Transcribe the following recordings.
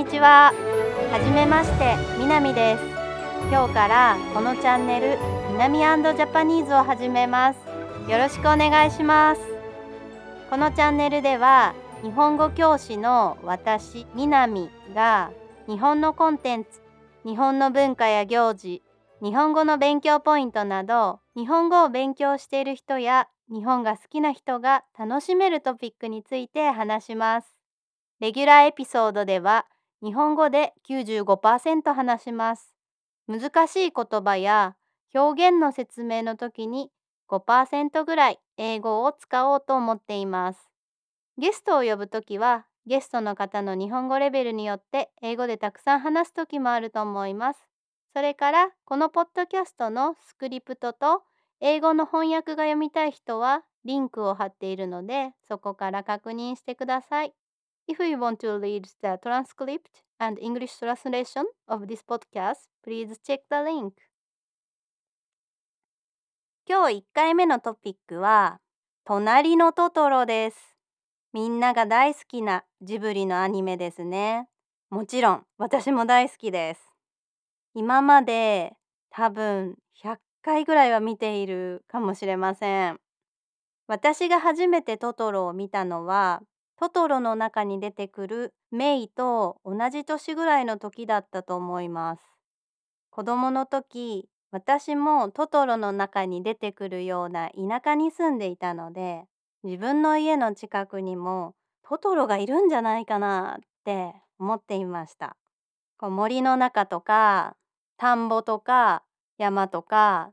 にちは。はじめまして、みなみです。今日からこのチャンネル、みなみジャパニーズを始めます。よろしくお願いします。このチャンネルでは、日本語教師の私、みなみが日本のコンテンツ、日本の文化や行事、日本語の勉強ポイントなど、日本語を勉強している人や日本が好きな人が楽しめるトピックについて話します。レギュラーエピソードでは日本語で95%話します。難しい言葉や表現の説明の時に5%ぐらい英語を使おうと思っています。ゲストを呼ぶときはゲストの方の日本語レベルによって英語でたくさん話すときもあると思います。それからこのポッドキャストのスクリプトと英語の翻訳が読みたい人はリンクを貼っているのでそこから確認してください。If you want to read the transcript and English translation of this podcast, please check the link. 今日1回目のトピックは隣のトトロです。みんなが大好きなジブリのアニメですね。もちろん私も大好きです。今まで多分100回ぐらいは見ているかもしれません。私が初めてトトロを見たのはトトロの中に出てくるメイと同じ年ぐらいの時だったと思います。子供の時、私もトトロの中に出てくるような田舎に住んでいたので、自分の家の近くにもトトロがいるんじゃないかなって思っていました。こう森の中とか、田んぼとか、山とか、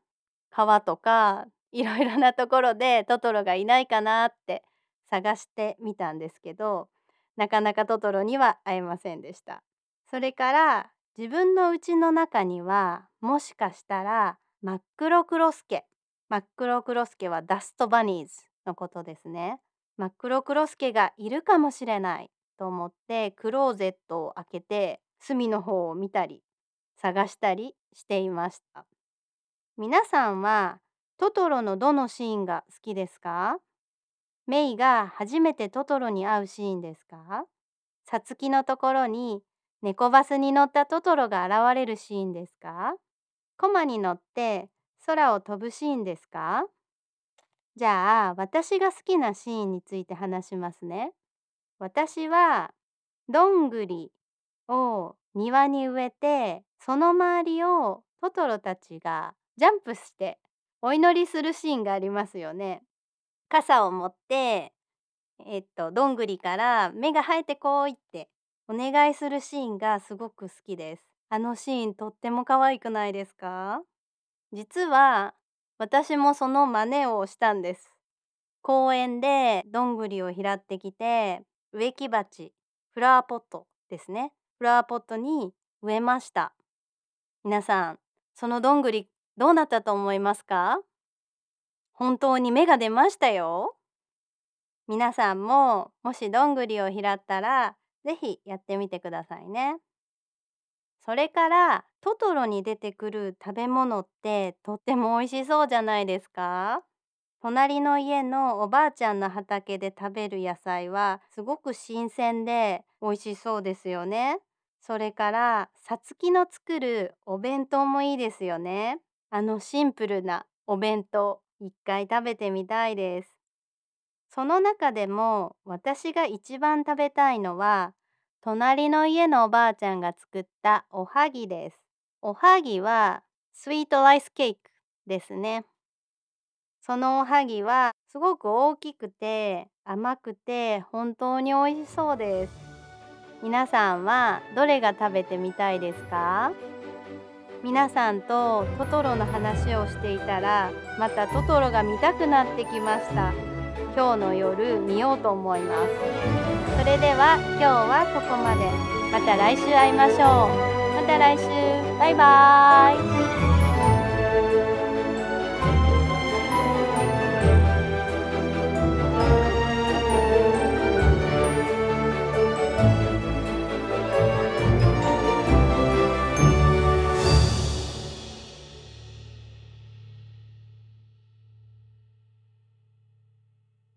川とか、いろいろなところでトトロがいないかなって探してみたんですけどなかなかトトロには会えませんでした。それから自分の家の中にはもしかしたら真っ黒クロスケ真っ黒クロスケはダストバニーズのことですね。真っ黒クロスケがいるかもしれないと思ってクローゼットを開けて隅の方を見たり探したりしていました。皆さんはトトロのどのシーンが好きですか？メイが初めてトトロに会うシーンですか？さつきのところに猫バスに乗ったトトロが現れるシーンですか？コマに乗って空を飛ぶシーンですか？じゃあ私が好きなシーンについて話しますね。私はどんぐりを庭に植えてその周りをトトロたちがジャンプしてお祈りするシーンがありますよね。傘を持ってえっとどんぐりから芽が生えてこいってお願いするシーンがすごく好きです。あのシーンとっても可愛くないですか？実は私もその真似をしたんです。公園でどんぐりを拾ってきて植木鉢フラワーポットですねフラワーポットに植えました皆さんそのどんぐりどうなったと思いますか？本当に芽が出ましたよ。皆さんももしどんぐりを拾ったらぜひやってみてくださいね。それからトトロに出てくる食べ物ってとっても美味しそうじゃないですか隣の家のおばあちゃんの畑で食べる野菜はすごく新鮮で美味しそうですよね。それからさつきの作るお弁当もいいですよね。あのシンプルなお弁当一回食べてみたいです。その中でも私が一番食べたいのは隣の家のおばあちゃんが作ったおはぎです。おはぎはスイートライスケーキですね。そのおはぎはすごく大きくて甘くて本当に美味しそうです。皆さんはどれが食べてみたいですか？皆さんとトトロの話をしていたらまたトトロが見たくなってきました。今日の夜見ようと思います。それでは今日はここまで。また来週会いましょう。また来週。バイバーイ。